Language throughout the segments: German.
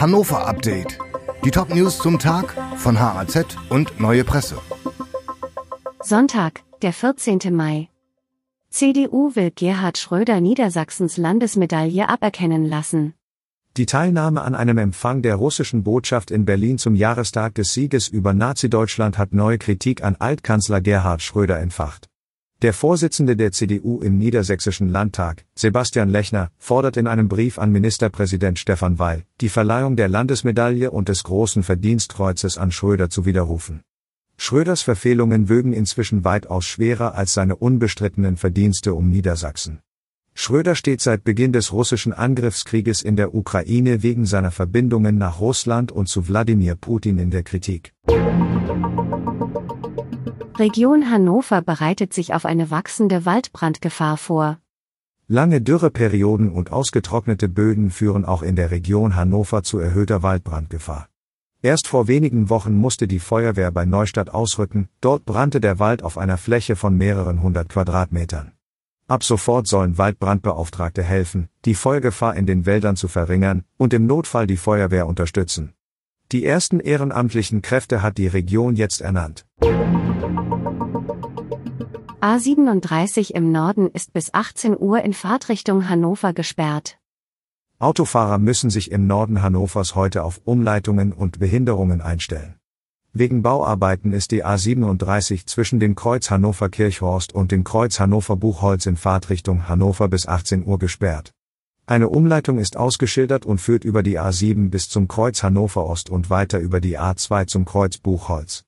Hannover Update. Die Top-News zum Tag von HAZ und Neue Presse. Sonntag, der 14. Mai. CDU will Gerhard Schröder Niedersachsens Landesmedaille aberkennen lassen. Die Teilnahme an einem Empfang der russischen Botschaft in Berlin zum Jahrestag des Sieges über Nazi-Deutschland hat neue Kritik an Altkanzler Gerhard Schröder entfacht. Der Vorsitzende der CDU im Niedersächsischen Landtag, Sebastian Lechner, fordert in einem Brief an Ministerpräsident Stefan Weil, die Verleihung der Landesmedaille und des Großen Verdienstkreuzes an Schröder zu widerrufen. Schröders Verfehlungen wögen inzwischen weitaus schwerer als seine unbestrittenen Verdienste um Niedersachsen. Schröder steht seit Beginn des russischen Angriffskrieges in der Ukraine wegen seiner Verbindungen nach Russland und zu Wladimir Putin in der Kritik. Region Hannover bereitet sich auf eine wachsende Waldbrandgefahr vor. Lange Dürreperioden und ausgetrocknete Böden führen auch in der Region Hannover zu erhöhter Waldbrandgefahr. Erst vor wenigen Wochen musste die Feuerwehr bei Neustadt ausrücken, dort brannte der Wald auf einer Fläche von mehreren hundert Quadratmetern. Ab sofort sollen Waldbrandbeauftragte helfen, die Feuergefahr in den Wäldern zu verringern und im Notfall die Feuerwehr unterstützen. Die ersten ehrenamtlichen Kräfte hat die Region jetzt ernannt. A37 im Norden ist bis 18 Uhr in Fahrtrichtung Hannover gesperrt. Autofahrer müssen sich im Norden Hannovers heute auf Umleitungen und Behinderungen einstellen. Wegen Bauarbeiten ist die A37 zwischen dem Kreuz Hannover Kirchhorst und dem Kreuz Hannover Buchholz in Fahrtrichtung Hannover bis 18 Uhr gesperrt. Eine Umleitung ist ausgeschildert und führt über die A7 bis zum Kreuz Hannover Ost und weiter über die A2 zum Kreuz Buchholz.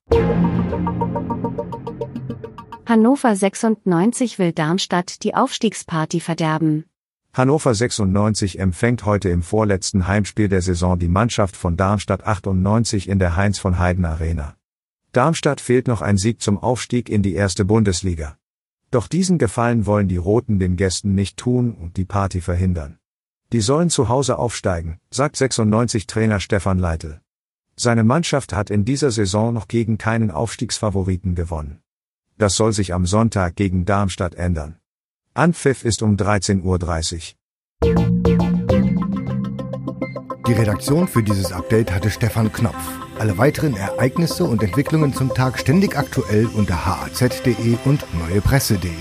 Hannover 96 will Darmstadt die Aufstiegsparty verderben. Hannover 96 empfängt heute im vorletzten Heimspiel der Saison die Mannschaft von Darmstadt 98 in der Heinz von Heiden Arena. Darmstadt fehlt noch ein Sieg zum Aufstieg in die erste Bundesliga. Doch diesen Gefallen wollen die Roten den Gästen nicht tun und die Party verhindern. Die sollen zu Hause aufsteigen, sagt 96 Trainer Stefan Leitl. Seine Mannschaft hat in dieser Saison noch gegen keinen Aufstiegsfavoriten gewonnen. Das soll sich am Sonntag gegen Darmstadt ändern. Anpfiff ist um 13.30 Uhr. Die Redaktion für dieses Update hatte Stefan Knopf. Alle weiteren Ereignisse und Entwicklungen zum Tag ständig aktuell unter haz.de und neuepresse.de.